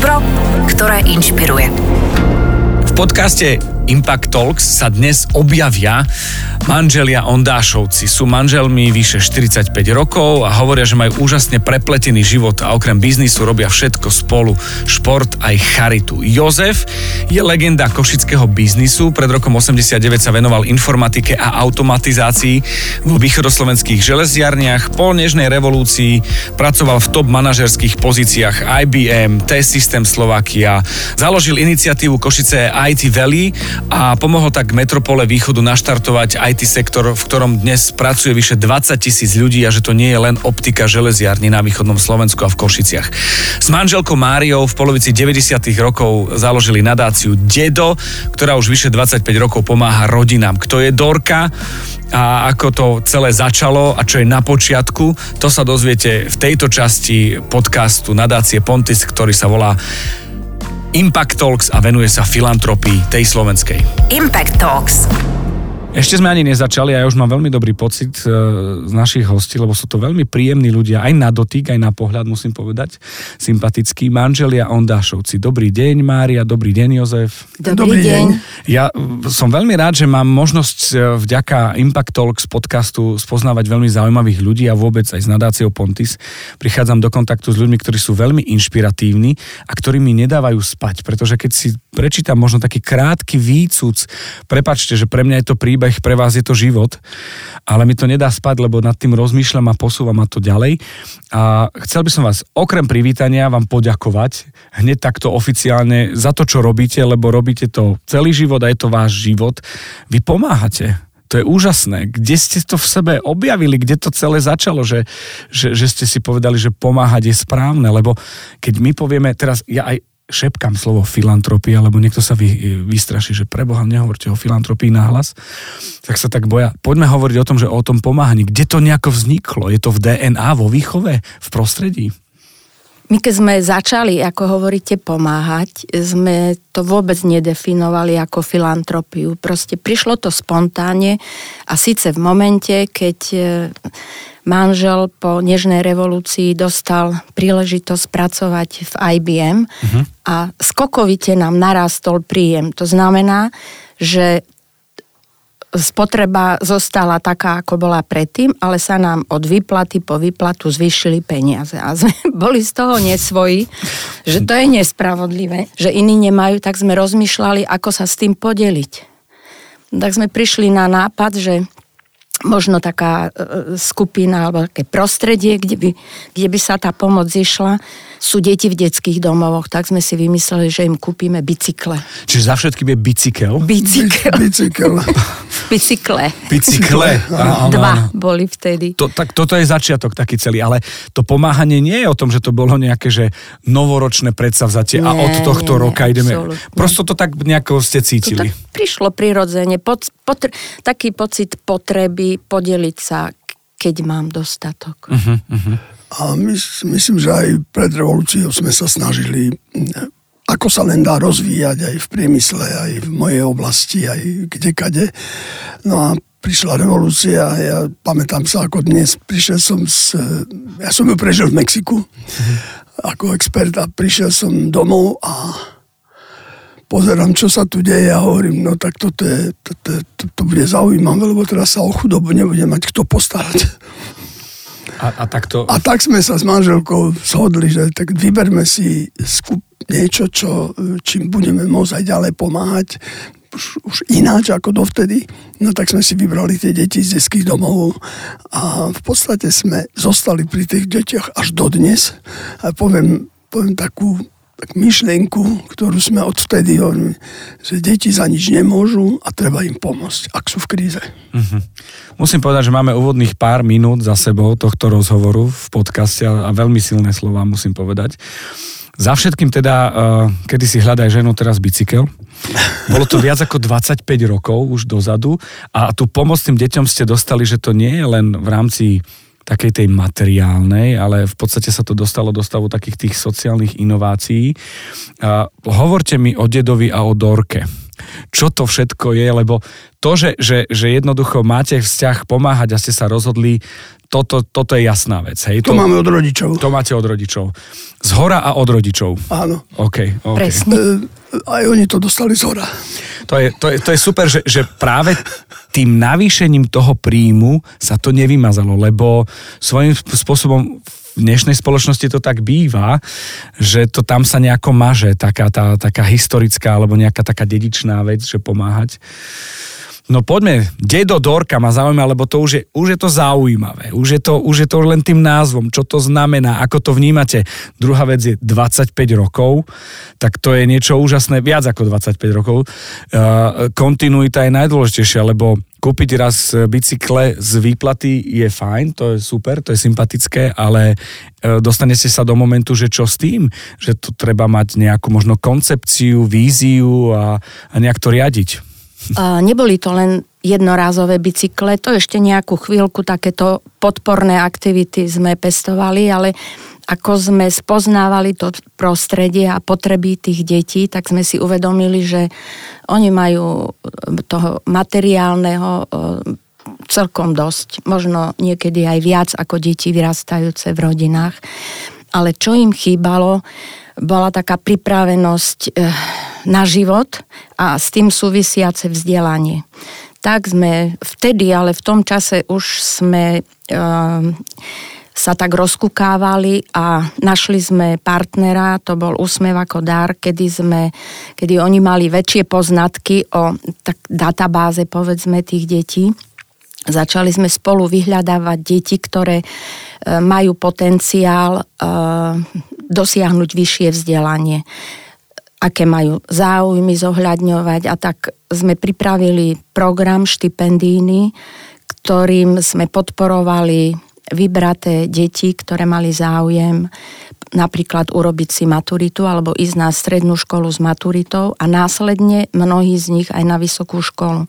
Dobro, ktoré inšpiruje. V podcaste Impact Talks sa dnes objavia manželia Ondášovci. Sú manželmi vyše 45 rokov a hovoria, že majú úžasne prepletený život a okrem biznisu robia všetko spolu. Šport aj charitu. Jozef je legenda košického biznisu. Pred rokom 89 sa venoval informatike a automatizácii vo východoslovenských železiarniach. Po nežnej revolúcii pracoval v top manažerských pozíciách IBM, T-System Slovakia. Založil iniciatívu Košice IT Valley a pomohol tak metropole východu naštartovať IT sektor, v ktorom dnes pracuje vyše 20 tisíc ľudí a že to nie je len optika železiarny na východnom Slovensku a v Košiciach. S manželkou Máriou v polovici 90. rokov založili nadáciu Dedo, ktorá už vyše 25 rokov pomáha rodinám. Kto je Dorka a ako to celé začalo a čo je na počiatku, to sa dozviete v tejto časti podcastu nadácie Pontis, ktorý sa volá Impact Talks a venuje sa filantropii tej slovenskej. Impact Talks. Ešte sme ani nezačali a ja už mám veľmi dobrý pocit e, z našich hostí, lebo sú to veľmi príjemní ľudia, aj na dotyk, aj na pohľad, musím povedať, sympatickí manželia Ondášovci. Dobrý deň, Mária, dobrý deň, Jozef. Dobrý, dobrý deň. Ja som veľmi rád, že mám možnosť e, vďaka Impact Talks podcastu spoznávať veľmi zaujímavých ľudí a vôbec aj s nadáciou Pontis. Prichádzam do kontaktu s ľuďmi, ktorí sú veľmi inšpiratívni a ktorí mi nedávajú spať, pretože keď si prečítam možno taký krátky výcuc, prepačte, že pre mňa je to príbeh, príbeh, pre vás je to život, ale mi to nedá spať, lebo nad tým rozmýšľam a posúvam ma to ďalej. A chcel by som vás okrem privítania vám poďakovať hneď takto oficiálne za to, čo robíte, lebo robíte to celý život a je to váš život. Vy pomáhate. To je úžasné. Kde ste to v sebe objavili? Kde to celé začalo? Že, že, že ste si povedali, že pomáhať je správne? Lebo keď my povieme, teraz ja aj šepkám slovo filantropia, lebo niekto sa vy, vystraší, že preboha nehovorte o filantropii náhlas, tak sa tak boja. Poďme hovoriť o tom, že o tom pomáhaní. Kde to nejako vzniklo? Je to v DNA, vo výchove, v prostredí? My keď sme začali, ako hovoríte, pomáhať, sme to vôbec nedefinovali ako filantropiu. Proste prišlo to spontánne a síce v momente, keď manžel po Nežnej revolúcii dostal príležitosť pracovať v IBM uh-huh. Mhm. a skokovite nám narastol príjem. To znamená, že spotreba zostala taká, ako bola predtým, ale sa nám od výplaty po výplatu zvýšili peniaze. A sme boli z toho nesvoji, že to je nespravodlivé, že iní nemajú, tak sme rozmýšľali, ako sa s tým podeliť. Tak sme prišli na nápad, že možno taká e, skupina alebo také prostredie, kde by, kde by sa tá pomoc išla. Sú deti v detských domovoch, tak sme si vymysleli, že im kúpime bicykle. Čiže za všetkým je bicykel? Bicykel. Bicykel. Bicykle. Bicykle. Dva boli vtedy. To, tak toto je začiatok taký celý, ale to pomáhanie nie je o tom, že to bolo nejaké, že novoročné predsavzatie nie, a od tohto nie, roka nie, ideme. Absolutne. Prosto to tak nejako ste cítili. To tak prišlo prirodzene. Pot, potr- taký pocit potreby podeliť sa, keď mám dostatok. Uh-huh, uh-huh. A my, myslím, že aj pred revolúciou sme sa snažili, ako sa len dá rozvíjať aj v priemysle, aj v mojej oblasti, aj kdekade. No a prišla revolúcia ja pamätám sa ako dnes, prišiel som z, ja som ju prežil v Mexiku uh-huh. ako expert a prišiel som domov a pozerám, čo sa tu deje a hovorím, no tak toto je, toto, to, to bude zaujímavé, lebo teraz sa o chudobu nebude mať kto postarať. A, a, to... a tak sme sa s manželkou shodli, že tak vyberme si skup niečo, čo, čím budeme môcť aj ďalej pomáhať, už, už ináč ako dovtedy. No tak sme si vybrali tie deti z detských domov a v podstate sme zostali pri tých detiach až dodnes. A poviem, poviem takú tak myšlienku, ktorú sme odvtedy hovorili, že deti za nič nemôžu a treba im pomôcť, ak sú v kríze. Uh-huh. Musím povedať, že máme úvodných pár minút za sebou tohto rozhovoru v podcaste a veľmi silné slova musím povedať. Za všetkým teda, uh, kedy si hľadaj ženu, teraz bicykel. Bolo to viac ako 25 rokov už dozadu a tú pomoc tým deťom ste dostali, že to nie je len v rámci takej tej materiálnej, ale v podstate sa to dostalo do stavu takých tých sociálnych inovácií. A hovorte mi o dedovi a o Dorke čo to všetko je, lebo to, že, že, že jednoducho máte vzťah pomáhať a ste sa rozhodli, toto, toto je jasná vec. Hej? To, to máme od rodičov. To máte od rodičov. Z hora a od rodičov. Áno. OK, OK. Presne. E, aj oni to dostali z hora. To je, to je, to je super, že, že práve tým navýšením toho príjmu sa to nevymazalo, lebo svojím spôsobom dnešnej spoločnosti to tak býva, že to tam sa nejako maže, taká, tá, taká historická alebo nejaká taká dedičná vec, že pomáhať. No poďme, dedo Dorka ma zaujíma, lebo to už je, už je to zaujímavé. Už je to, už je to len tým názvom, čo to znamená, ako to vnímate. Druhá vec je 25 rokov, tak to je niečo úžasné, viac ako 25 rokov. Uh, kontinuita je najdôležitejšia, lebo kúpiť raz bicykle z výplaty je fajn, to je super, to je sympatické, ale uh, dostanete sa do momentu, že čo s tým? Že tu treba mať nejakú možno koncepciu, víziu a, a nejak to riadiť. A neboli to len jednorázové bicykle, to ešte nejakú chvíľku takéto podporné aktivity sme pestovali, ale ako sme spoznávali to prostredie a potreby tých detí, tak sme si uvedomili, že oni majú toho materiálneho e, celkom dosť, možno niekedy aj viac ako deti vyrastajúce v rodinách. Ale čo im chýbalo, bola taká pripravenosť eh, na život a s tým súvisiace vzdelanie. Tak sme vtedy, ale v tom čase už sme eh, sa tak rozkukávali a našli sme partnera, to bol Úsmev ako dar, kedy, sme, kedy oni mali väčšie poznatky o tak, databáze povedzme tých detí. Začali sme spolu vyhľadávať deti, ktoré e, majú potenciál dosiahnuť vyššie vzdelanie aké majú záujmy zohľadňovať a tak sme pripravili program štipendíny, ktorým sme podporovali vybraté deti, ktoré mali záujem napríklad urobiť si maturitu alebo ísť na strednú školu s maturitou a následne mnohí z nich aj na vysokú školu.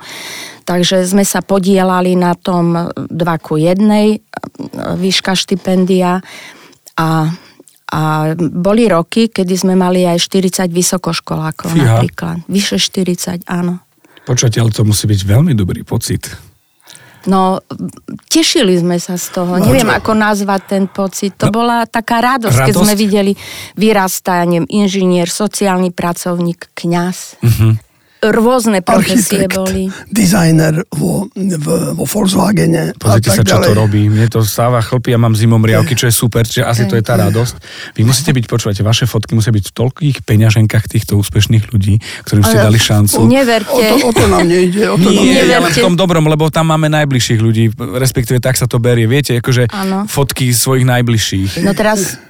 Takže sme sa podielali na tom 2 ku 1 výška štipendia a a boli roky, kedy sme mali aj 40 vysokoškolákov Fíha. napríklad. Vyše 40, áno. Počujete, ale to musí byť veľmi dobrý pocit. No, tešili sme sa z toho. No, Neviem, čo? ako nazvať ten pocit. To no, bola taká radosť, radosť, keď sme videli vyrastaním inžinier, sociálny pracovník, kňaz. Uh-huh rôzne profesie Architekt, boli. dizajner vo, v, vo Volkswagene Pozrite sa, čo ďalej. to robí. Mne to stáva chlpy, ja mám zimom riavky, čo je super, čiže asi to je tá radosť. Vy musíte byť, počúvate, vaše fotky musia byť v toľkých peňaženkách týchto úspešných ľudí, ktorým ste dali šancu. Neverte. O to, o to nám nejde. O to Nie, nám nejde. v tom dobrom, lebo tam máme najbližších ľudí, respektíve tak sa to berie. Viete, akože ano. fotky svojich najbližších. No teraz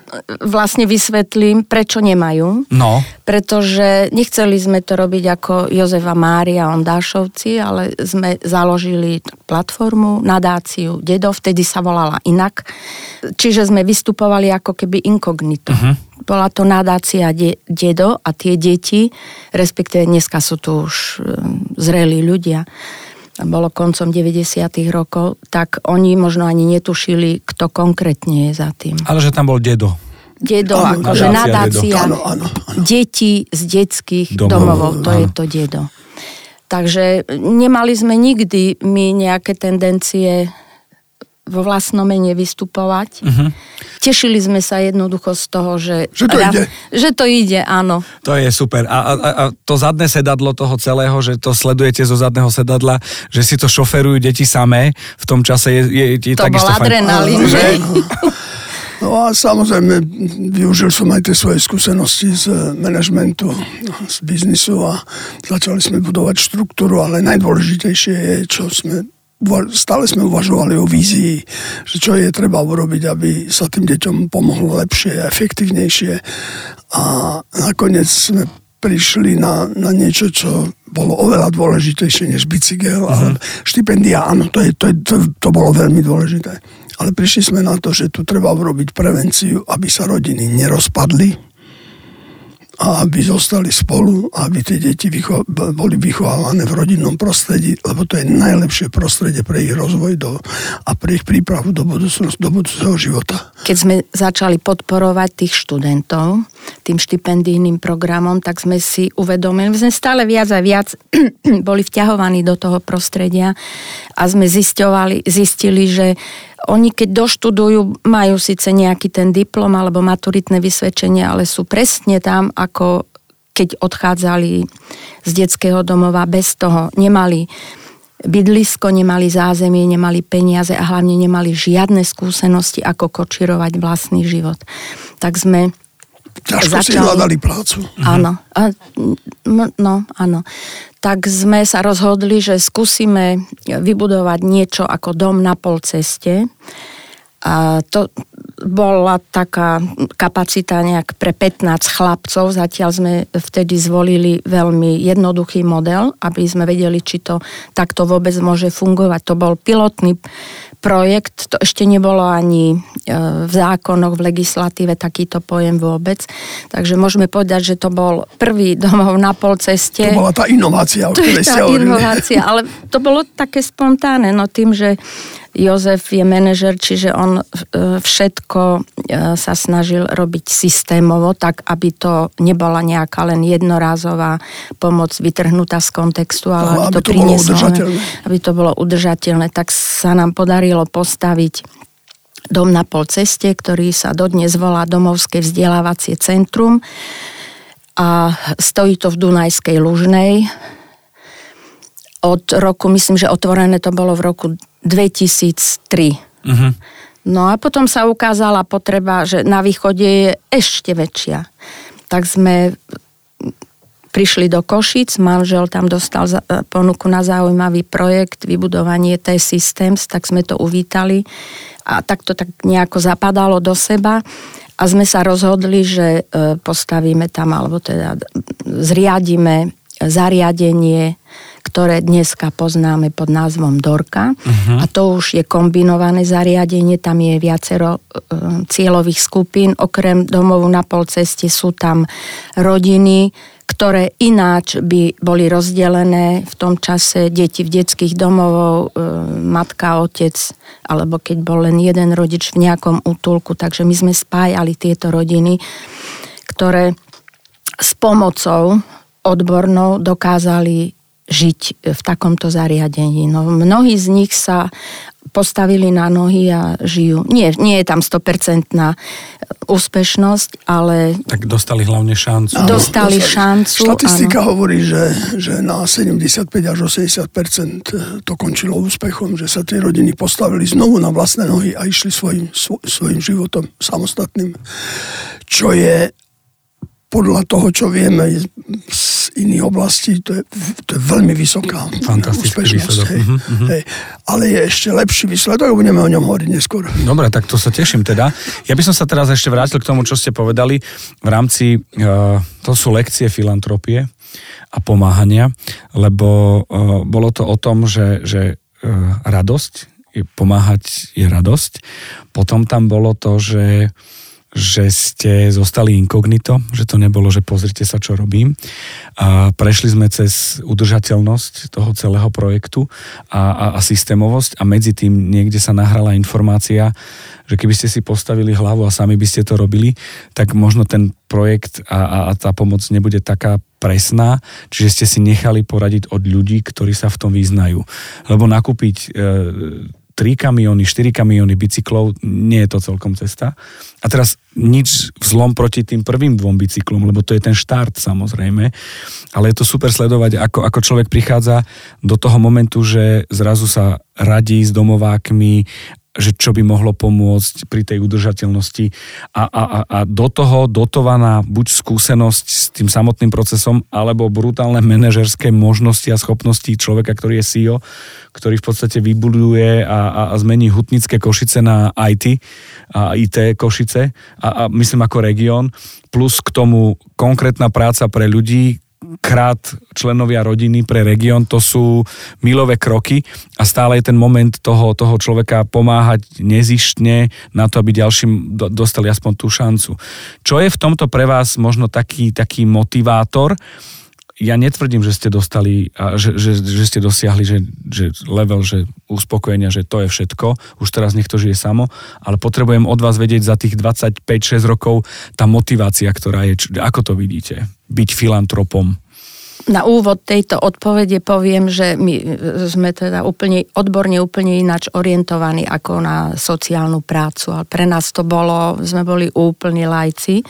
vlastne vysvetlím, prečo nemajú. No. Pretože nechceli sme to robiť ako Jozefa Mária Ondášovci, ale sme založili platformu, nadáciu Dedo, vtedy sa volala inak. Čiže sme vystupovali ako keby inkognito. Uh-huh. Bola to nadácia de- Dedo a tie deti, respektíve dneska sú tu už e, zrelí ľudia, bolo koncom 90. rokov, tak oni možno ani netušili, kto konkrétne je za tým. Ale že tam bol dedo. Dedo, akože nadácia, áno, áno, áno. deti z detských domovov, domovov to áno. je to dedo. Takže nemali sme nikdy my nejaké tendencie vo vlastnom mene vystupovať. Uh-huh. Tešili sme sa jednoducho z toho, že, že, to, ide. že to ide, áno. To je super. A, a, a to zadné sedadlo toho celého, že to sledujete zo zadného sedadla, že si to šoferujú deti samé, v tom čase je, je, je to takisto bol adrenalín, že? No a samozrejme, využil som aj tie svoje skúsenosti z manažmentu, z biznisu a začali sme budovať štruktúru, ale najdôležitejšie je, čo sme stále sme uvažovali o vízii, že čo je treba urobiť, aby sa tým deťom pomohlo lepšie a efektívnejšie. A nakoniec sme prišli na, na niečo, čo bolo oveľa dôležitejšie než bicykel. Uh-huh. Ale štipendia, áno, to, je, to, je, to, to bolo veľmi dôležité. Ale prišli sme na to, že tu treba urobiť prevenciu, aby sa rodiny nerozpadli, a aby zostali spolu, aby tie deti vycho- boli vychovávané v rodinnom prostredí, lebo to je najlepšie prostredie pre ich rozvoj do, a pre ich prípravu do, budúcnosti, do budúceho života. Keď sme začali podporovať tých študentov tým štipendijným programom, tak sme si uvedomili, sme stále viac a viac boli vťahovaní do toho prostredia a sme zisťovali, zistili, že oni keď doštudujú, majú síce nejaký ten diplom alebo maturitné vysvedčenie, ale sú presne tam, ako keď odchádzali z detského domova bez toho. Nemali bydlisko, nemali zázemie, nemali peniaze a hlavne nemali žiadne skúsenosti, ako kočirovať vlastný život. Tak sme Ťažko začali... si hľadali prácu. Áno, a, no áno. Tak sme sa rozhodli, že skúsime vybudovať niečo ako dom na pol ceste. A to bola taká kapacita nejak pre 15 chlapcov. Zatiaľ sme vtedy zvolili veľmi jednoduchý model, aby sme vedeli, či to takto vôbec môže fungovať. To bol pilotný projekt, to ešte nebolo ani e, v zákonoch, v legislatíve takýto pojem vôbec. Takže môžeme povedať, že to bol prvý domov na pol ceste. To bola tá inovácia, o ktorej ste inovácia, ale to bolo také spontánne, no tým, že Jozef je manažer, čiže on e, všetko e, sa snažil robiť systémovo, tak aby to nebola nejaká len jednorázová pomoc vytrhnutá z kontextu, ale aby, aby to, to prinieslo, aby to bolo udržateľné. Tak sa nám podarilo postaviť dom na pol ceste, ktorý sa dodnes volá Domovské vzdelávacie centrum a stojí to v Dunajskej Lužnej. Od roku, myslím, že otvorené to bolo v roku 2003. Uh-huh. No a potom sa ukázala potreba, že na východe je ešte väčšia. Tak sme prišli do Košic, manžel tam dostal ponuku na zaujímavý projekt, vybudovanie T-Systems, tak sme to uvítali a tak to tak nejako zapadalo do seba a sme sa rozhodli, že e, postavíme tam, alebo teda zriadíme zariadenie ktoré dneska poznáme pod názvom Dorka. Uh-huh. A to už je kombinované zariadenie, tam je viacero e, cieľových skupín. Okrem domovu na polceste sú tam rodiny, ktoré ináč by boli rozdelené v tom čase deti v detských domovov, e, matka, otec, alebo keď bol len jeden rodič v nejakom útulku. Takže my sme spájali tieto rodiny, ktoré s pomocou odbornou dokázali žiť v takomto zariadení. No, mnohí z nich sa postavili na nohy a žijú. Nie, nie je tam 100% úspešnosť, ale... Tak dostali hlavne šancu. Áno, dostali, dostali šancu. Štatistika áno. hovorí, že, že na 75 až 80% to končilo úspechom, že sa tie rodiny postavili znovu na vlastné nohy a išli svojim, svojim životom samostatným. Čo je podľa toho, čo vieme z iných oblastí, to je, to je veľmi vysoká úspešnosť. Hej, uh-huh. hej. Ale je ešte lepší výsledok, budeme o ňom hovoriť neskôr. Dobre, tak to sa teším teda. Ja by som sa teraz ešte vrátil k tomu, čo ste povedali v rámci, uh, to sú lekcie filantropie a pomáhania, lebo uh, bolo to o tom, že, že uh, radosť, pomáhať je radosť. Potom tam bolo to, že že ste zostali inkognito, že to nebolo, že pozrite sa, čo robím. A prešli sme cez udržateľnosť toho celého projektu a, a, a systémovosť a medzi tým niekde sa nahrala informácia, že keby ste si postavili hlavu a sami by ste to robili, tak možno ten projekt a, a, a tá pomoc nebude taká presná, čiže ste si nechali poradiť od ľudí, ktorí sa v tom vyznajú. Lebo nakúpiť e, 3 kamióny, 4 kamióny bicyklov, nie je to celkom cesta. A teraz nič vzlom proti tým prvým dvom bicyklom, lebo to je ten štart samozrejme, ale je to super sledovať, ako, ako človek prichádza do toho momentu, že zrazu sa radí s domovákmi že čo by mohlo pomôcť pri tej udržateľnosti. A, a, a do toho dotovaná buď skúsenosť s tým samotným procesom, alebo brutálne manažerské možnosti a schopnosti človeka, ktorý je CEO, ktorý v podstate vybuduje a, a, a zmení hutnické Košice na IT a IT Košice a, a myslím ako región, plus k tomu konkrétna práca pre ľudí, krát členovia rodiny pre región, to sú milové kroky a stále je ten moment toho, toho človeka pomáhať nezištne na to, aby ďalším do, dostali aspoň tú šancu. Čo je v tomto pre vás možno taký, taký motivátor, ja netvrdím, že ste dostali, že, že, že ste dosiahli že, že level, že uspokojenia, že to je všetko, už teraz nech to žije samo, ale potrebujem od vás vedieť za tých 25-6 rokov tá motivácia, ktorá je, ako to vidíte, byť filantropom? Na úvod tejto odpovede poviem, že my sme teda úplne, odborne úplne ináč orientovaní ako na sociálnu prácu, ale pre nás to bolo, sme boli úplne lajci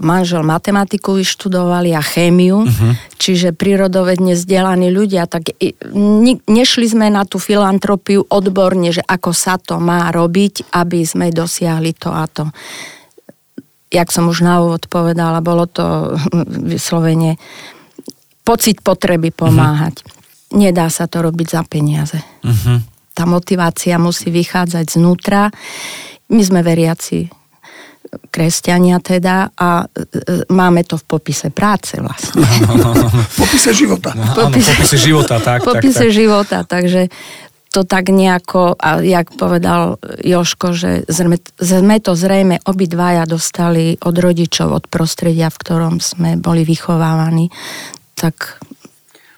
manžel matematiku vyštudovali a chémiu, uh-huh. čiže prírodovedne vzdelaní ľudia, tak nešli sme na tú filantropiu odborne, že ako sa to má robiť, aby sme dosiahli to a to. Jak som už na úvod povedala, bolo to vyslovene pocit potreby pomáhať. Uh-huh. Nedá sa to robiť za peniaze. Uh-huh. Tá motivácia musí vychádzať znútra. My sme veriaci kresťania teda a e, máme to v popise práce vlastne. v popise života. No, popise, áno, popise života, tak. V popise tak, tak. života, takže to tak nejako, a jak povedal Joško, že sme, sme to zrejme obidvaja dostali od rodičov, od prostredia, v ktorom sme boli vychovávaní, tak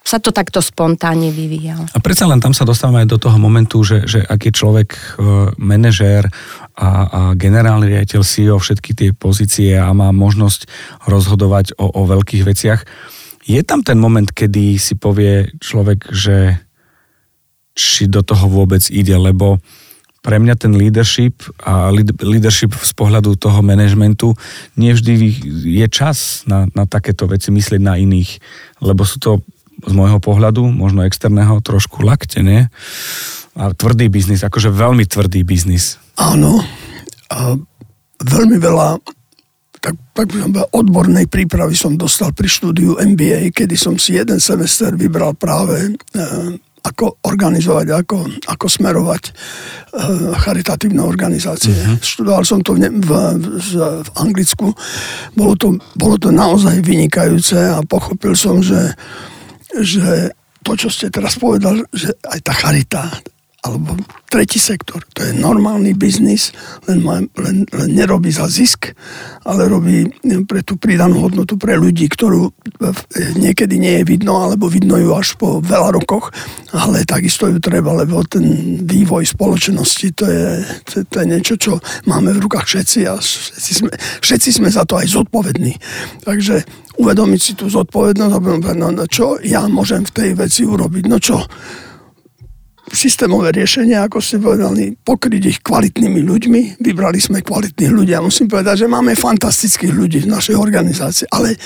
sa to takto spontánne vyvíjalo. A predsa len tam sa dostávame aj do toho momentu, že, že ak je človek e, manažér a, a generálny riaditeľ CEO všetky tie pozície a má možnosť rozhodovať o, o veľkých veciach, je tam ten moment, kedy si povie človek, že či do toho vôbec ide, lebo pre mňa ten leadership a leadership z pohľadu toho manažmentu nevždy je čas na, na takéto veci myslieť na iných, lebo sú to z môjho pohľadu, možno externého, trošku lakte, nie? A tvrdý biznis, akože veľmi tvrdý biznis. Áno. A veľmi veľa tak, tak odbornej prípravy som dostal pri štúdiu MBA, kedy som si jeden semester vybral práve e, ako organizovať, ako, ako smerovať e, charitatívne organizácie. Uh-huh. Študoval som to v, v, v, v Anglicku. Bolo to, bolo to naozaj vynikajúce a pochopil som, že že to, čo ste teraz povedal, že aj tá charita, alebo tretí sektor, to je normálny biznis, len, len, len nerobí za zisk, ale robí pre tú pridanú hodnotu pre ľudí, ktorú niekedy nie je vidno, alebo vidno ju až po veľa rokoch, ale takisto ju treba, lebo ten vývoj spoločnosti, to je, to, to je niečo, čo máme v rukách všetci a všetci sme, všetci sme za to aj zodpovední. Takže uvedomiť si tú zodpovednosť a no, no čo ja môžem v tej veci urobiť, no čo, systémové riešenie, ako ste povedali, pokryť ich kvalitnými ľuďmi. Vybrali sme kvalitných ľudí a musím povedať, že máme fantastických ľudí v našej organizácii, ale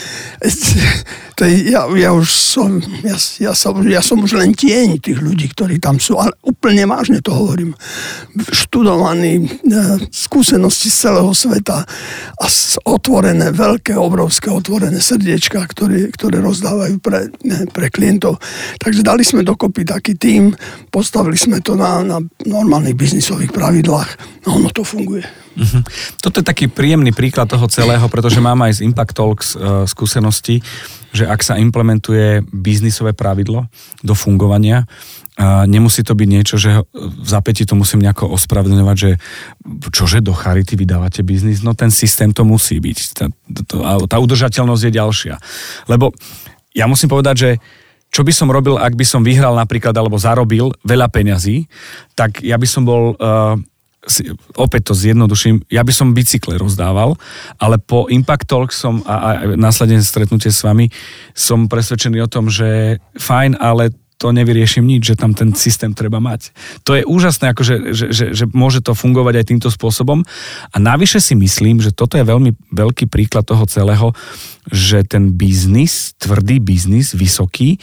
to je, ja, ja, už som, ja, ja, som, ja som už len tieň tých ľudí, ktorí tam sú, ale úplne vážne to hovorím. Študovaní, e, skúsenosti z celého sveta a otvorené, veľké, obrovské otvorené srdiečka, ktoré, ktoré rozdávajú pre, pre klientov. Takže dali sme dokopy taký tým, postavili sme to na, na normálnych biznisových pravidlách a ono to funguje. Uh-huh. Toto je taký príjemný príklad toho celého, pretože mám aj z Impact Talks uh, skúsenosti, že ak sa implementuje biznisové pravidlo do fungovania, a nemusí to byť niečo, že v zapäti to musím nejako ospravedlňovať, že čože do charity vydávate biznis, no ten systém to musí byť. Tá, tá, tá udržateľnosť je ďalšia. Lebo ja musím povedať, že čo by som robil, ak by som vyhral napríklad alebo zarobil veľa peňazí, tak ja by som bol, uh, opäť to zjednoduším, ja by som bicykle rozdával, ale po Impact Talk som a, a následne stretnutie s vami som presvedčený o tom, že fajn, ale to nevyriešim nič, že tam ten systém treba mať. To je úžasné, akože, že, že, že môže to fungovať aj týmto spôsobom. A navyše si myslím, že toto je veľmi veľký príklad toho celého, že ten biznis, tvrdý biznis, vysoký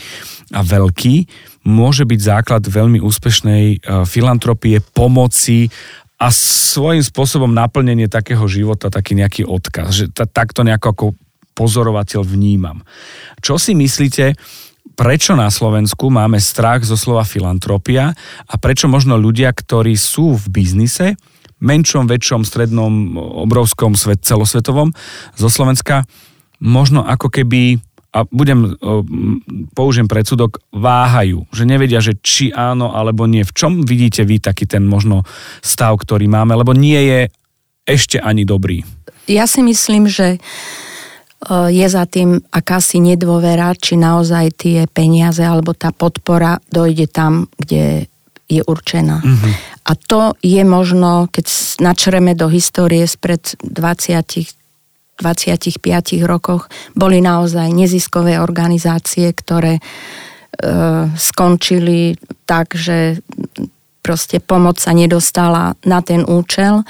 a veľký, môže byť základ veľmi úspešnej e, filantropie, pomoci a svojím spôsobom naplnenie takého života, taký nejaký odkaz. Že takto nejako ako pozorovateľ vnímam. Čo si myslíte, prečo na Slovensku máme strach zo slova filantropia a prečo možno ľudia, ktorí sú v biznise, menšom, väčšom, strednom, obrovskom, svet, celosvetovom, zo Slovenska, možno ako keby a budem, použijem predsudok, váhajú, že nevedia, že či áno alebo nie. V čom vidíte vy taký ten možno stav, ktorý máme, lebo nie je ešte ani dobrý. Ja si myslím, že e, je za tým akási nedôvera, či naozaj tie peniaze alebo tá podpora dojde tam, kde je určená. Mm-hmm. A to je možno, keď načreme do histórie spred 20 25 rokoch boli naozaj neziskové organizácie, ktoré e, skončili tak, že proste pomoc sa nedostala na ten účel.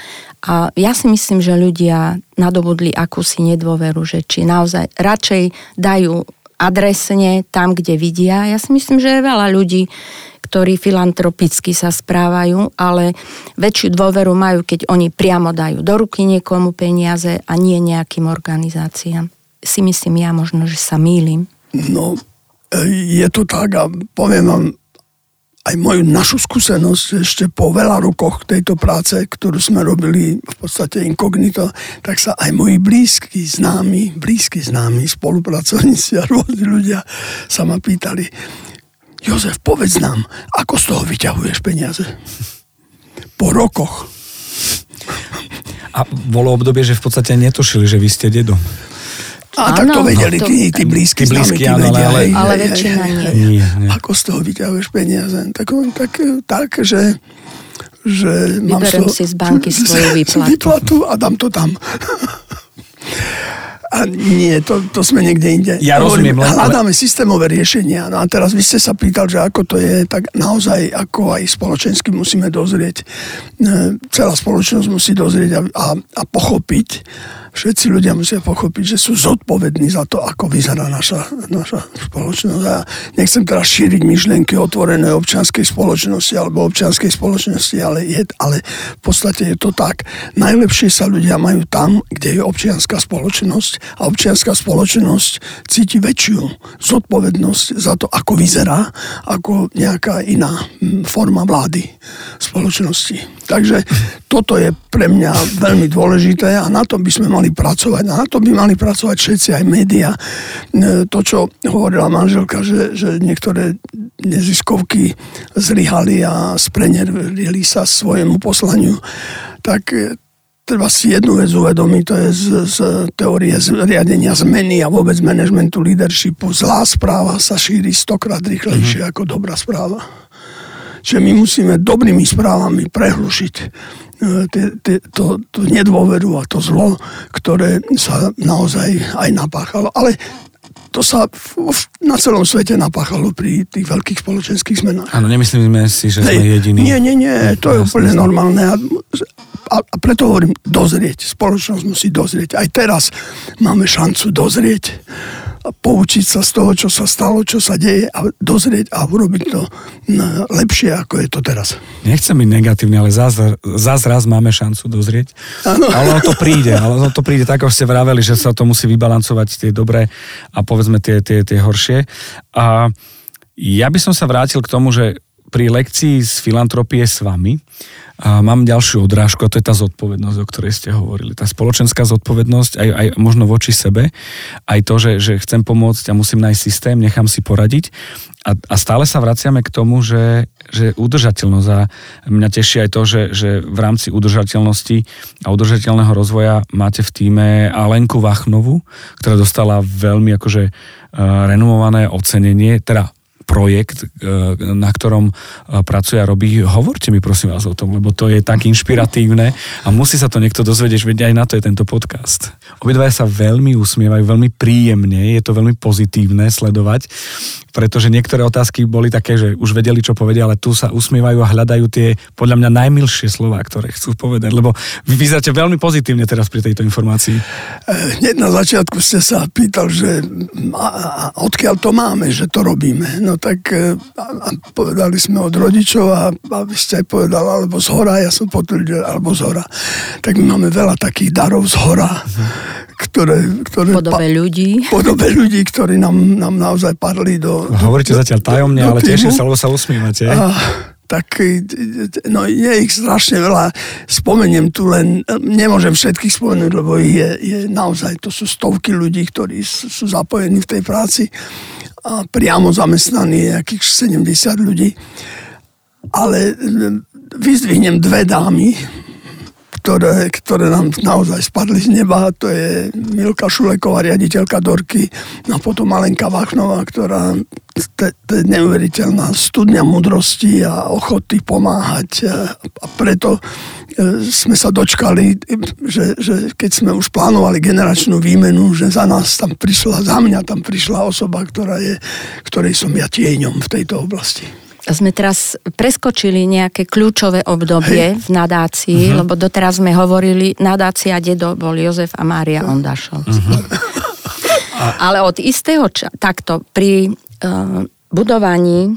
A ja si myslím, že ľudia nadobudli akúsi nedôveru, že či naozaj radšej dajú adresne tam, kde vidia. Ja si myslím, že je veľa ľudí, ktorí filantropicky sa správajú, ale väčšiu dôveru majú, keď oni priamo dajú do ruky niekomu peniaze a nie nejakým organizáciám. Si myslím ja možno, že sa mýlim. No, e, je to tak a poviem vám aj moju našu skúsenosť ešte po veľa rokoch tejto práce, ktorú sme robili v podstate inkognito, tak sa aj moji blízki známi, blízki známi spolupracovníci a rôzni ľudia sa ma pýtali, Jozef, povedz nám, ako z toho vyťahuješ peniaze? Po rokoch. A bolo obdobie, že v podstate netušili, že vy ste dedo. A tak to vedeli tí, tí blízky, tí blízky, tí áno, vedia, ale- hej, Ale hej, väčšina hej, nie. hej. Nie, nie. Ako z toho vyťahuješ peniaze? Tak, tak, tak že, že mám Vyberem si z banky svoju výplatu. výplatu a dám to tam. A nie, to, to sme niekde inde. Ja rozumiem, len- ale- Hľadáme systémové riešenia. No a teraz vy ste sa pýtal, že ako to je, tak naozaj ako aj spoločensky musíme dozrieť. E, Celá spoločnosť musí dozrieť a, a, a pochopiť, všetci ľudia musia pochopiť, že sú zodpovední za to, ako vyzerá naša, naša spoločnosť. A nechcem teraz šíriť myšlienky otvorenej občianskej spoločnosti alebo občianskej spoločnosti, ale, je, ale v podstate je to tak. Najlepšie sa ľudia majú tam, kde je občianská spoločnosť a občianská spoločnosť cíti väčšiu zodpovednosť za to, ako vyzerá, ako nejaká iná mm, forma vlády spoločnosti. Takže toto je pre mňa veľmi dôležité a na tom by sme mali pracovať. A na tom by mali pracovať všetci, aj médiá. E, To, čo hovorila manželka, že, že niektoré neziskovky zlyhali a sprenerili sa svojemu poslaniu, tak treba si jednu vec uvedomiť, to je z, z teórie riadenia zmeny a vôbec managementu leadershipu. Zlá správa sa šíri stokrát rýchlejšie mm-hmm. ako dobrá správa. Čiže my musíme dobrými správami prehlušiť e, tie- tie- to, to nedôveru a to zlo, ktoré sa naozaj aj napáchalo. Ale to sa na celom svete napáchalo pri tých veľkých spoločenských zmenách. Áno, nemyslíme si, že sme Hej, jediní. Nie, nie, nie, to je úplne normálne. A, a, preto hovorím, dozrieť. Spoločnosť musí dozrieť. Aj teraz máme šancu dozrieť a poučiť sa z toho, čo sa stalo, čo sa deje a dozrieť a urobiť to no, lepšie, ako je to teraz. Nechcem byť negatívny, ale zás, zás raz máme šancu dozrieť. Ale ono to príde, ale ono to príde, tak ako ste vraveli, že sa to musí vybalancovať tie dobré a povedzme tie, tie, tie horšie. A ja by som sa vrátil k tomu, že pri lekcii z filantropie s vami a mám ďalšiu odrážku a to je tá zodpovednosť, o ktorej ste hovorili. Tá spoločenská zodpovednosť aj, aj možno voči sebe, aj to, že, že chcem pomôcť a musím nájsť systém, nechám si poradiť. A, a stále sa vraciame k tomu, že, že udržateľnosť a mňa teší aj to, že, že v rámci udržateľnosti a udržateľného rozvoja máte v týme Alenku Vachnovu, ktorá dostala veľmi akože uh, renomované ocenenie, teda projekt, e, na ktorom e, pracuje a robí. Hovorte mi prosím vás o tom, lebo to je tak inšpiratívne a musí sa to niekto dozvedieť, veď aj na to je tento podcast. Obidvaja sa veľmi usmievajú, veľmi príjemne, je to veľmi pozitívne sledovať, pretože niektoré otázky boli také, že už vedeli, čo povedia, ale tu sa usmievajú a hľadajú tie podľa mňa najmilšie slova, ktoré chcú povedať, lebo vy vyzeráte veľmi pozitívne teraz pri tejto informácii. E, Hneď na začiatku ste sa pýtal, že odkiaľ to máme, že to robíme. No tak e, a, povedali sme od rodičov a, a vy ste aj povedal, alebo z hora, ja som potvrdil, alebo z hora. Tak my máme veľa takých darov z hora, ktoré... ktoré podobe ľudí. v podobe ľudí, ktorí nám, nám naozaj padli do... do Hovoríte zatiaľ tajomne, do ale týmu. teším sa, lebo sa usmívate. A tak no, je ich strašne veľa. Spomeniem tu len, nemôžem všetkých spomenúť, lebo je, je naozaj, to sú stovky ľudí, ktorí sú zapojení v tej práci a priamo zamestnaní nejakých 70 ľudí. Ale vyzdvihnem dve dámy, ktoré, ktoré nám naozaj spadli z neba. To je Milka Šuleková, riaditeľka Dorky, a potom Malenka Vachnová, ktorá to je neuveriteľná studňa mudrosti a ochoty pomáhať. A preto e, sme sa dočkali, že, že keď sme už plánovali generačnú výmenu, že za nás tam prišla, za mňa tam prišla osoba, ktorá je, ktorej som ja tieňom v tejto oblasti sme teraz preskočili nejaké kľúčové obdobie Hej. v nadácii, uh-huh. lebo doteraz sme hovorili, nadácia dedo bol Jozef a Mária uh-huh. Ondašovci. Uh-huh. Ale od istého ča- takto pri uh, budovaní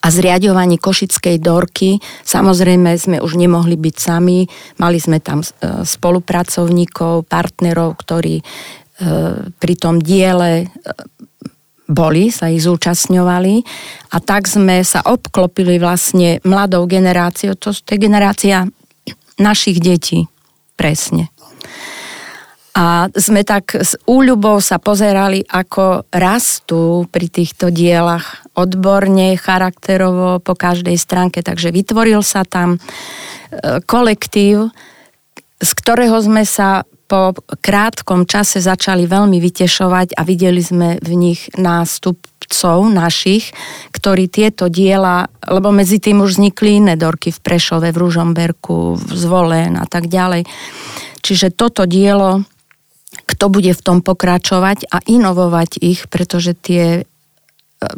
a zriadovaní Košickej dorky, samozrejme sme už nemohli byť sami, mali sme tam uh, spolupracovníkov, partnerov, ktorí uh, pri tom diele boli, sa ich zúčastňovali a tak sme sa obklopili vlastne mladou generáciou, to, je generácia našich detí, presne. A sme tak s úľubou sa pozerali, ako rastú pri týchto dielach odborne, charakterovo, po každej stránke. Takže vytvoril sa tam e, kolektív, z ktorého sme sa po krátkom čase začali veľmi vytešovať a videli sme v nich nástupcov našich, ktorí tieto diela, lebo medzi tým už vznikli iné dorky v Prešove, v Ružomberku, v Zvolen a tak ďalej. Čiže toto dielo kto bude v tom pokračovať a inovovať ich, pretože tie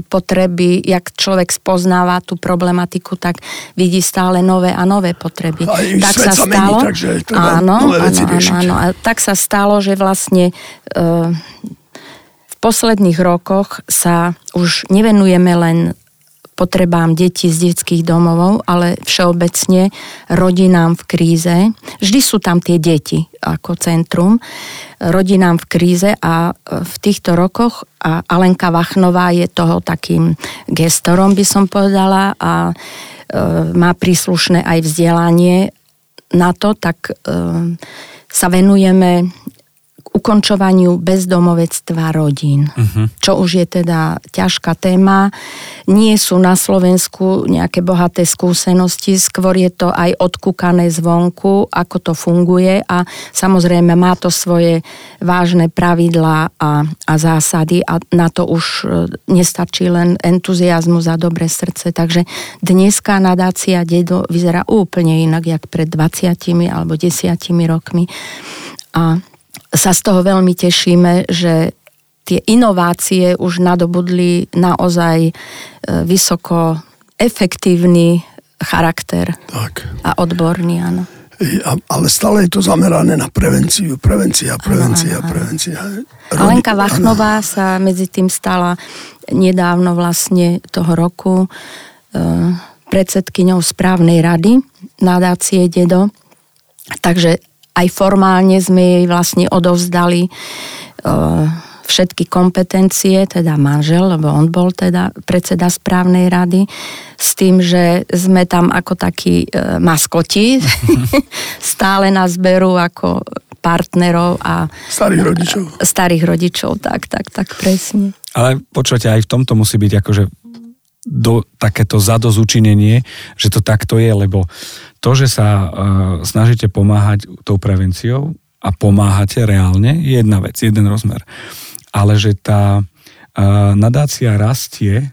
potreby, jak človek spoznáva tú problematiku, tak vidí stále nové a nové potreby. Aj tak sa, sa stalo, mení, takže áno, nové veci áno, áno, áno. A tak sa stalo, že vlastne e, v posledných rokoch sa už nevenujeme len potrebám detí z detských domovov, ale všeobecne rodinám v kríze. Vždy sú tam tie deti ako centrum rodinám v kríze a v týchto rokoch a Alenka Vachnová je toho takým gestorom, by som povedala a e, má príslušné aj vzdelanie na to, tak e, sa venujeme ukončovaniu bezdomovectva rodín. Uh-huh. Čo už je teda ťažká téma. Nie sú na Slovensku nejaké bohaté skúsenosti, skôr je to aj odkúkané zvonku, ako to funguje a samozrejme má to svoje vážne pravidlá a, a zásady a na to už e, nestačí len entuziasmus a dobré srdce. Takže dneská nadácia Dedo vyzerá úplne inak, jak pred 20 alebo 10 rokmi. A sa z toho veľmi tešíme, že tie inovácie už nadobudli naozaj e, vysoko efektívny charakter tak. a odborný, áno. Ale stále je to zamerané na prevenciu, prevencia, prevencia, ano, ano, prevencia. Rodi, Alenka Vachnová ano. sa medzi tým stala nedávno vlastne toho roku e, predsedkyňou správnej rady nadácie Dedo. Takže aj formálne sme jej vlastne odovzdali uh, všetky kompetencie, teda manžel, lebo on bol teda predseda správnej rady, s tým, že sme tam ako takí uh, maskoti, stále nás berú ako partnerov a... Starých rodičov. Starých rodičov, tak, tak, tak, presne. Ale počujete, aj v tomto musí byť akože do, takéto zadozučinenie, že to takto je, lebo to, že sa uh, snažíte pomáhať tou prevenciou a pomáhate reálne, je jedna vec, jeden rozmer. Ale že tá uh, nadácia rastie,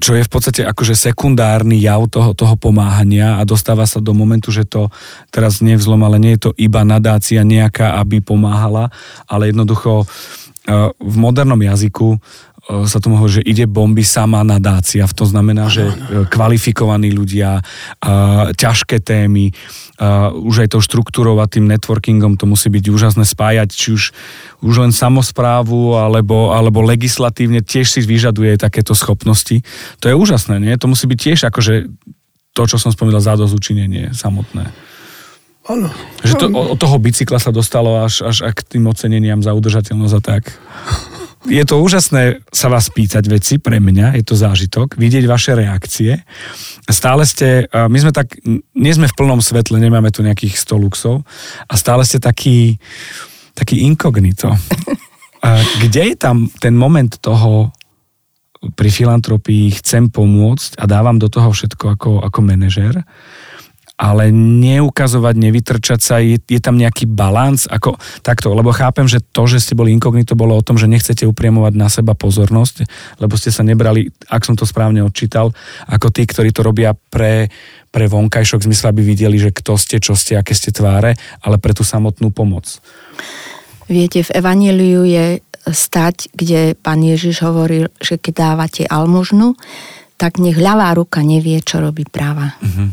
čo je v podstate akože sekundárny jav toho, toho pomáhania a dostáva sa do momentu, že to teraz nevzlom, ale nie je to iba nadácia nejaká, aby pomáhala, ale jednoducho v modernom jazyku E, sa tomu hovorí, že ide bomby sama nadácia. To znamená, že e, kvalifikovaní ľudia, e, ťažké témy, už aj tou štruktúrou a tým networkingom to musí byť úžasné spájať, či už, už len samozprávu alebo, alebo legislatívne tiež si vyžaduje takéto schopnosti. To je úžasné, nie? To musí byť tiež akože to, čo som spomínal, zádozučinenie samotné. Áno. Že to, od toho bicykla sa dostalo až, až k tým oceneniam za udržateľnosť a tak. je to úžasné sa vás pýtať veci pre mňa, je to zážitok, vidieť vaše reakcie. Stále ste, my sme tak, nie sme v plnom svetle, nemáme tu nejakých 100 luxov a stále ste taký, taký inkognito. Kde je tam ten moment toho, pri filantropii chcem pomôcť a dávam do toho všetko ako, ako manažer, ale neukazovať, nevytrčať sa, je, je tam nejaký balans, ako takto, lebo chápem, že to, že ste boli inkognito, bolo o tom, že nechcete upriamovať na seba pozornosť, lebo ste sa nebrali, ak som to správne odčítal, ako tí, ktorí to robia pre, pre vonkajšok, v zmysle, aby videli, že kto ste, čo ste, aké ste tváre, ale pre tú samotnú pomoc. Viete, v Evaníliu je stať, kde pán Ježiš hovoril, že keď dávate almužnu, tak nech ľavá ruka nevie, čo robí práva. Uh-huh.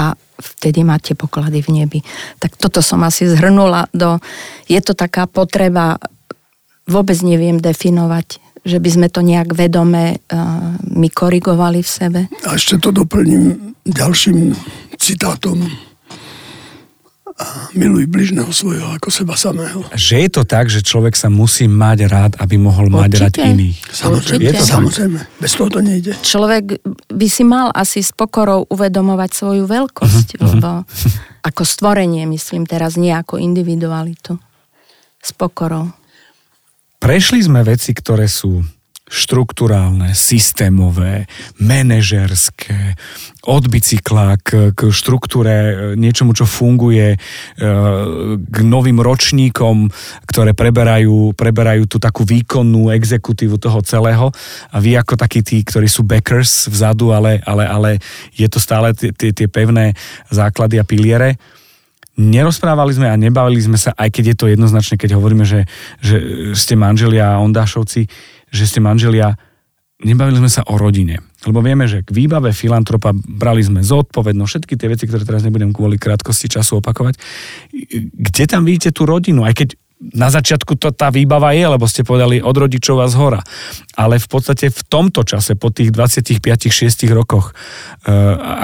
A vtedy máte poklady v nebi. Tak toto som asi zhrnula do... Je to taká potreba, vôbec neviem definovať, že by sme to nejak vedome uh, my korigovali v sebe. A ešte to doplním ďalším citátom a miluj bližného svojho ako seba samého. Že je to tak, že človek sa musí mať rád, aby mohol Určite. mať rád iných. Samozrejme, je to samozrejme. Bez toho to nejde. Človek by si mal asi s pokorou uvedomovať svoju veľkosť, uh-huh. lebo ako stvorenie, myslím teraz, nie ako individualitu. S pokorou. Prešli sme veci, ktoré sú štruktúrálne, systémové, manažerské, od bicykla k, k štruktúre, e, niečomu, čo funguje, e, k novým ročníkom, ktoré preberajú, preberajú tú takú výkonnú exekutívu toho celého. A vy ako takí tí, ktorí sú backers vzadu, ale, ale, ale je to stále tie, pevné základy a piliere nerozprávali sme a nebavili sme sa, aj keď je to jednoznačné, keď hovoríme, že, že ste manželia a Ondášovci, že ste manželia, nebavili sme sa o rodine. Lebo vieme, že k výbave filantropa brali sme zodpovednosť, všetky tie veci, ktoré teraz nebudem kvôli krátkosti času opakovať. Kde tam vidíte tú rodinu? Aj keď na začiatku to tá výbava je, lebo ste povedali od rodičov a z hora. Ale v podstate v tomto čase, po tých 25-6 rokoch, e,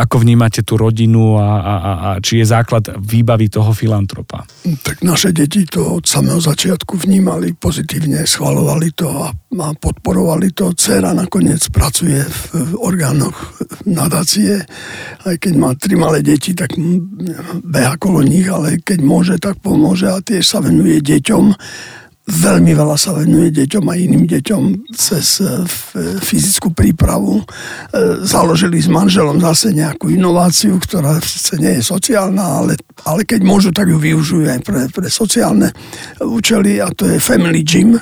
ako vnímate tú rodinu a, a, a či je základ výbavy toho filantropa? Tak naše deti to od samého začiatku vnímali pozitívne, schvalovali to a, a podporovali to. Cera nakoniec pracuje v, v orgánoch nadácie. Aj keď má tri malé deti, tak beha kolo nich, ale keď môže, tak pomôže a tiež sa venuje deťom deťom. Veľmi veľa sa venuje deťom a iným deťom cez e, fyzickú prípravu. E, založili s manželom zase nejakú inováciu, ktorá sice nie je sociálna, ale, ale keď môžu, tak ju využijú aj pre, pre sociálne účely a to je Family Gym,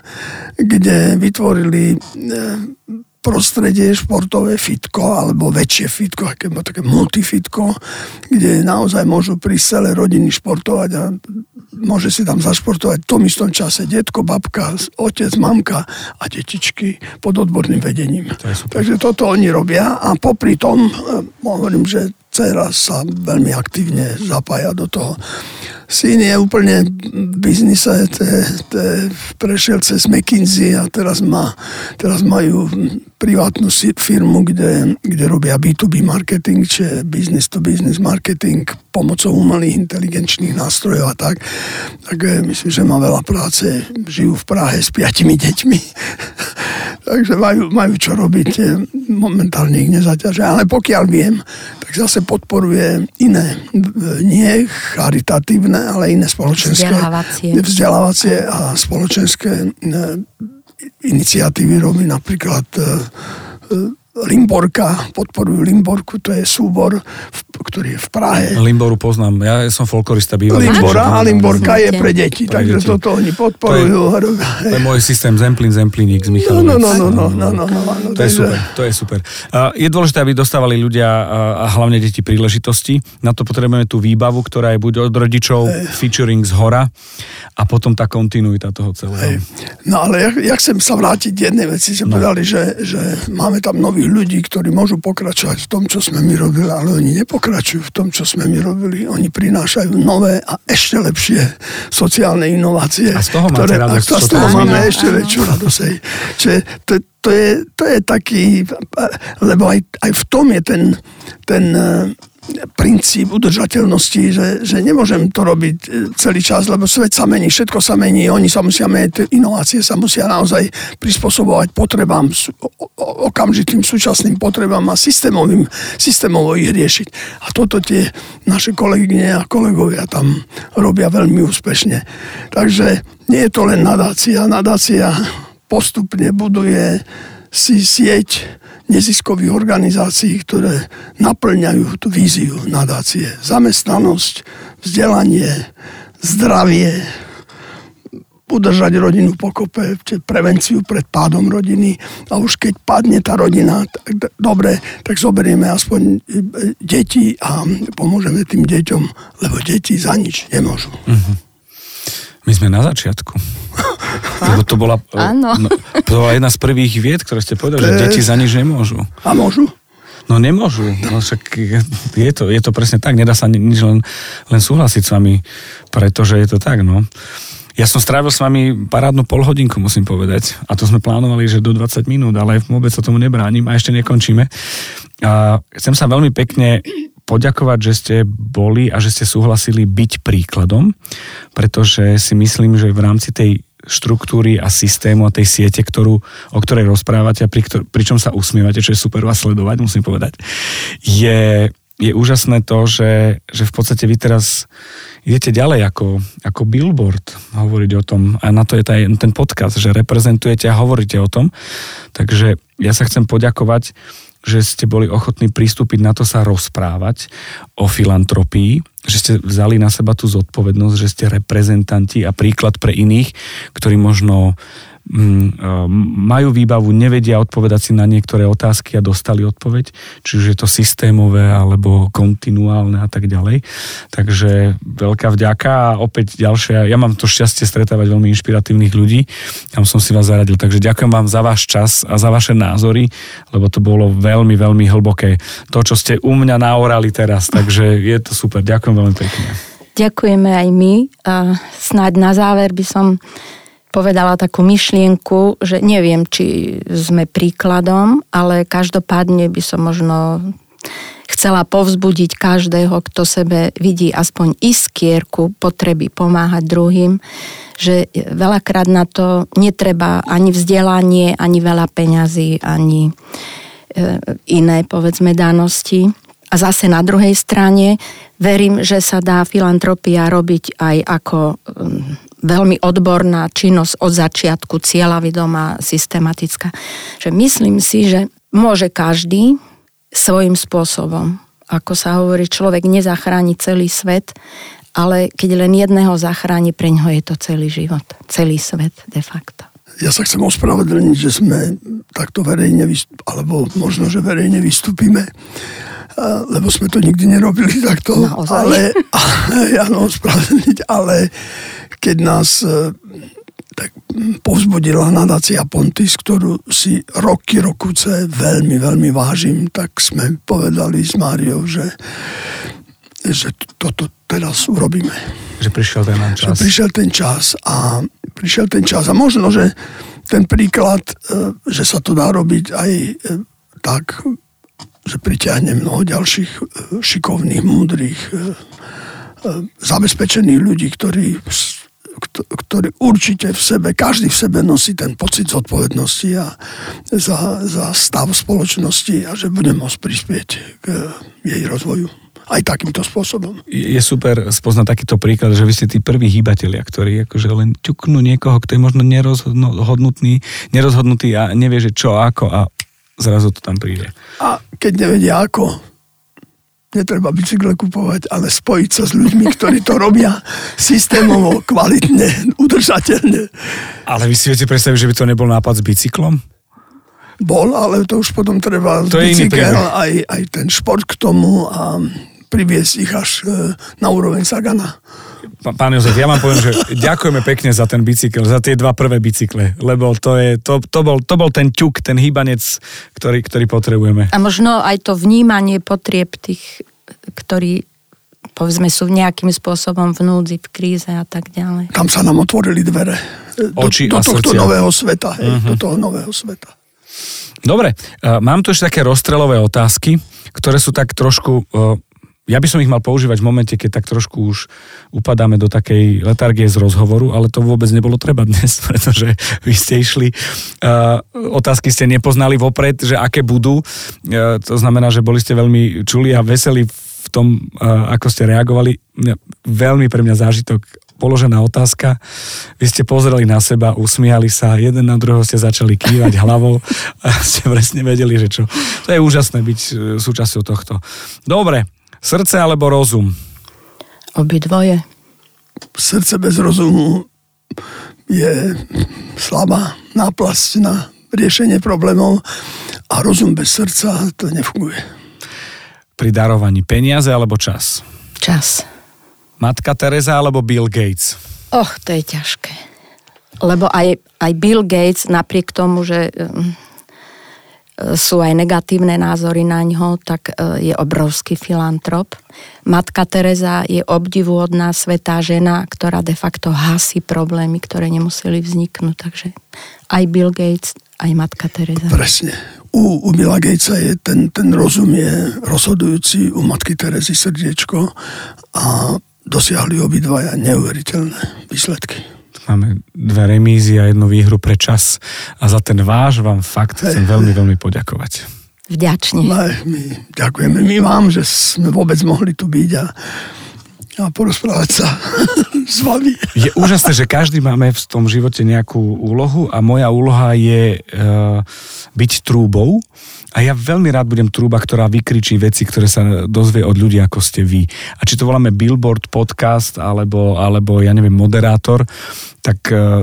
kde vytvorili e, prostredie športové fitko, alebo väčšie fitko, aké také multifitko, kde naozaj môžu prísť celé rodiny športovať a môže si tam zašportovať v tom istom čase detko, babka, otec, mamka a detičky pod odborným vedením. To Takže toto oni robia a popri tom, eh, hovorím, že dcera sa veľmi aktívne zapája do toho. Syn je úplne v biznise, prešiel cez McKinsey a teraz, má, teraz majú privátnu firmu, kde, kde robia B2B marketing, čiže business to business marketing pomocou umelých inteligenčných nástrojov a tak. Tak eh, myslím, že má veľa práce. Žijú v Prahe s piatimi deťmi. Takže majú, majú čo robiť. Eh, momentálne ich nezaťažia. Ale pokiaľ viem, zase podporuje iné, nie charitatívne, ale iné spoločenské vzdelávacie, vzdelávacie a spoločenské e, iniciatívy robí napríklad e, e, Limborka, podporujú Limborku, to je súbor, ktorý je v Prahe. Limboru poznám, ja som folklorista bývalý. Limbora a Limborka je pre deti, pre takže deti. toto oni podporujú. To je, to je môj systém Zemplín, Zemplínik z Michalovic. No, no, no, no, no, no, no, no, To je super, to je super. Je dôležité, aby dostávali ľudia a hlavne deti príležitosti. Na to potrebujeme tú výbavu, ktorá je buď od rodičov, featuring z hora a potom tá kontinuita toho celého. No ale ja, ja chcem sa vrátiť jednej veci, že no. povedali, že, že máme tam nový tých ľudí, ktorí môžu pokračovať v tom, čo sme my robili, ale oni nepokračujú v tom, čo sme my robili. Oni prinášajú nové a ešte lepšie sociálne inovácie. A z toho ktoré, máte radosť. A z toho máme áno, ešte väčšiu radosť. Čiže to, to je, to je taký, lebo aj, aj v tom je ten, ten, princíp udržateľnosti, že, že nemôžem to robiť e, celý čas, lebo svet sa mení, všetko sa mení, oni sa musia meniť, inovácie sa musia naozaj prispôsobovať potrebám, okamžitým súčasným potrebám a systémovým, systémovo ich riešiť. A toto tie naše kolegyne a kolegovia tam robia veľmi úspešne. Takže nie je to len nadácia. Nadácia postupne buduje si sieť neziskových organizácií, ktoré naplňajú tú víziu nadácie. Zamestnanosť, vzdelanie, zdravie, udržať rodinu pokope, prevenciu pred pádom rodiny a už keď padne tá rodina, tak dobre, tak zoberieme aspoň e, deti a pomôžeme tým deťom, lebo deti za nič nemôžu. Mm-hmm. My sme na začiatku. Lebo to bola, no, to bola jedna z prvých vied, ktoré ste povedali, že deti za nič nemôžu. A môžu? No nemôžu. No však je to, je to presne tak. Nedá sa nič len, len súhlasiť s vami, pretože je to tak, no. Ja som strávil s vami parádnu polhodinku, musím povedať. A to sme plánovali, že do 20 minút, ale vôbec sa tomu nebránim a ešte nekončíme. A chcem sa veľmi pekne poďakovať, že ste boli a že ste súhlasili byť príkladom, pretože si myslím, že v rámci tej štruktúry a systému a tej siete, ktorú, o ktorej rozprávate a pri, pričom sa usmievate, čo je super vás sledovať, musím povedať, je, je úžasné to, že, že v podstate vy teraz idete ďalej ako, ako billboard hovoriť o tom a na to je taj, ten podcast, že reprezentujete a hovoríte o tom. Takže ja sa chcem poďakovať že ste boli ochotní pristúpiť na to sa rozprávať o filantropii, že ste vzali na seba tú zodpovednosť, že ste reprezentanti a príklad pre iných, ktorí možno majú výbavu, nevedia odpovedať si na niektoré otázky a dostali odpoveď, čiže je to systémové alebo kontinuálne a tak ďalej. Takže veľká vďaka a opäť ďalšia, ja mám to šťastie stretávať veľmi inšpiratívnych ľudí, tam som si vás zaradil, takže ďakujem vám za váš čas a za vaše názory, lebo to bolo veľmi, veľmi hlboké. To, čo ste u mňa naorali teraz, takže je to super, ďakujem veľmi pekne. Ďakujeme aj my snáď na záver by som povedala takú myšlienku, že neviem, či sme príkladom, ale každopádne by som možno chcela povzbudiť každého, kto sebe vidí aspoň iskierku potreby pomáhať druhým, že veľakrát na to netreba ani vzdelanie, ani veľa peňazí, ani e, iné, povedzme, danosti. A zase na druhej strane verím, že sa dá filantropia robiť aj ako veľmi odborná činnosť od začiatku, cieľavidomá, systematická. Že myslím si, že môže každý svojím spôsobom. Ako sa hovorí, človek nezachráni celý svet, ale keď len jedného zachráni, pre ňoho je to celý život, celý svet de facto. Ja sa chcem ospravedlniť, že sme takto verejne, alebo možno, že verejne vystúpime, lebo sme to nikdy nerobili takto. Naozaj? Ale, ja no, ospravedlniť, ale keď nás e, tak povzbudila nadácia Pontis, ktorú si roky, rokuce veľmi, veľmi vážim, tak sme povedali s Máriou, že, že toto teraz urobíme. Že prišiel ten čas. Že prišiel ten čas a prišiel ten čas a možno, že ten príklad, e, že sa to dá robiť aj e, tak, že priťahne mnoho ďalších šikovných, múdrych, zabezpečených ľudí, ktorí ktorý určite v sebe, každý v sebe nosí ten pocit zodpovednosti a za, za stav spoločnosti a že bude môcť prispieť k jej rozvoju aj takýmto spôsobom. Je super spoznať takýto príklad, že vy ste tí prví hýbatelia, ktorí akože len ťuknú niekoho, kto je možno nerozhodnutý, nerozhodnutý a nevie, že čo, ako a zrazu to tam príde. A keď nevedia ako, netreba bicykle kupovať, ale spojiť sa s ľuďmi, ktorí to robia systémovo, kvalitne, udržateľne. Ale vy si viete predstaviť, že by to nebol nápad s bicyklom? Bol, ale to už potom treba to bicykel, aj, aj ten šport k tomu a priviesť ich až e, na úroveň Sagana. Pán Jozef, ja vám poviem, že ďakujeme pekne za ten bicykel, za tie dva prvé bicykle, lebo to, je, to, to, bol, to bol ten ťuk, ten hýbanec, ktorý, ktorý potrebujeme. A možno aj to vnímanie potrieb tých, ktorí povedzme sú nejakým spôsobom v núdzi, v kríze a tak ďalej. Tam sa nám otvorili dvere Oči do, do tohto nového sveta. Hej, uh-huh. Do toho nového sveta. Dobre, uh, mám tu ešte také rozstrelové otázky, ktoré sú tak trošku uh, ja by som ich mal používať v momente, keď tak trošku už upadáme do takej letargie z rozhovoru, ale to vôbec nebolo treba dnes, pretože vy ste išli, uh, otázky ste nepoznali vopred, že aké budú, uh, to znamená, že boli ste veľmi čuli a veseli v tom, uh, ako ste reagovali. Veľmi pre mňa zážitok položená otázka. Vy ste pozreli na seba, usmiali sa, jeden na druhého ste začali kývať hlavou a ste presne vedeli, že čo. To je úžasné byť súčasťou tohto. Dobre, Srdce alebo rozum? Obidvoje. Srdce bez rozumu je slabá náplasť na riešenie problémov a rozum bez srdca to nefunguje. Pri darovaní peniaze alebo čas? Čas. Matka Teresa alebo Bill Gates? Och, to je ťažké. Lebo aj, aj Bill Gates, napriek tomu, že sú aj negatívne názory na ňo, tak e, je obrovský filantrop. Matka Teresa je obdivuhodná svetá žena, ktorá de facto hasí problémy, ktoré nemuseli vzniknúť. Takže aj Bill Gates, aj Matka Teresa. Presne. U, u Billa Gatesa je ten, ten rozum je rozhodujúci, u Matky Terezy srdiečko a dosiahli obidvaja neuveriteľné výsledky. Máme dve remízy a jednu výhru pre čas a za ten váš vám fakt chcem veľmi, veľmi poďakovať. Vďačne. My ďakujeme my vám, že sme vôbec mohli tu byť a, a porozprávať sa s vami. Je úžasné, že každý máme v tom živote nejakú úlohu a moja úloha je uh, byť trúbou a ja veľmi rád budem trúba, ktorá vykričí veci, ktoré sa dozvie od ľudí, ako ste vy. A či to voláme billboard, podcast, alebo, alebo ja neviem, moderátor, tak uh,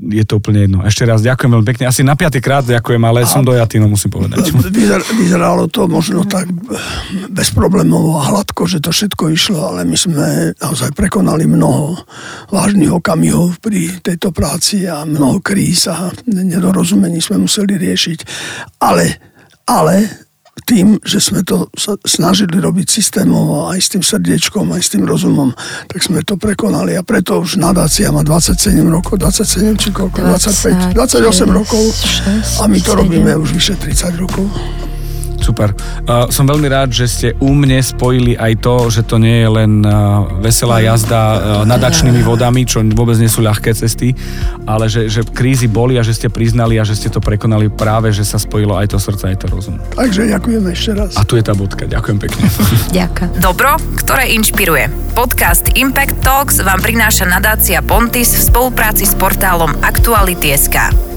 je to úplne jedno. Ešte raz ďakujem veľmi pekne. Asi na piatý krát ďakujem, ale a som dojatý, no musím povedať. Vyzer, vyzeralo to možno tak bez problémov a hladko, že to všetko išlo, ale my sme naozaj prekonali mnoho vážnych okamihov pri tejto práci a mnoho kríz a nedorozumení sme museli riešiť. Ale ale tým, že sme to snažili robiť systémovo aj s tým srdiečkom, aj s tým rozumom, tak sme to prekonali a preto už nadácia má 27 rokov, 27 či koľko, 25, 28 rokov a my to robíme už vyše 30 rokov. Super. Uh, som veľmi rád, že ste u mne spojili aj to, že to nie je len uh, veselá jazda uh, nadačnými vodami, čo vôbec nie sú ľahké cesty, ale že, že krízy boli a že ste priznali a že ste to prekonali práve, že sa spojilo aj to srdce, aj to rozum. Takže ďakujem ešte raz. A tu je tá bodka. Ďakujem pekne. Ďakujem. Dobro, ktoré inšpiruje. Podcast Impact Talks vám prináša nadácia Pontis v spolupráci s portálom Aktuality.sk.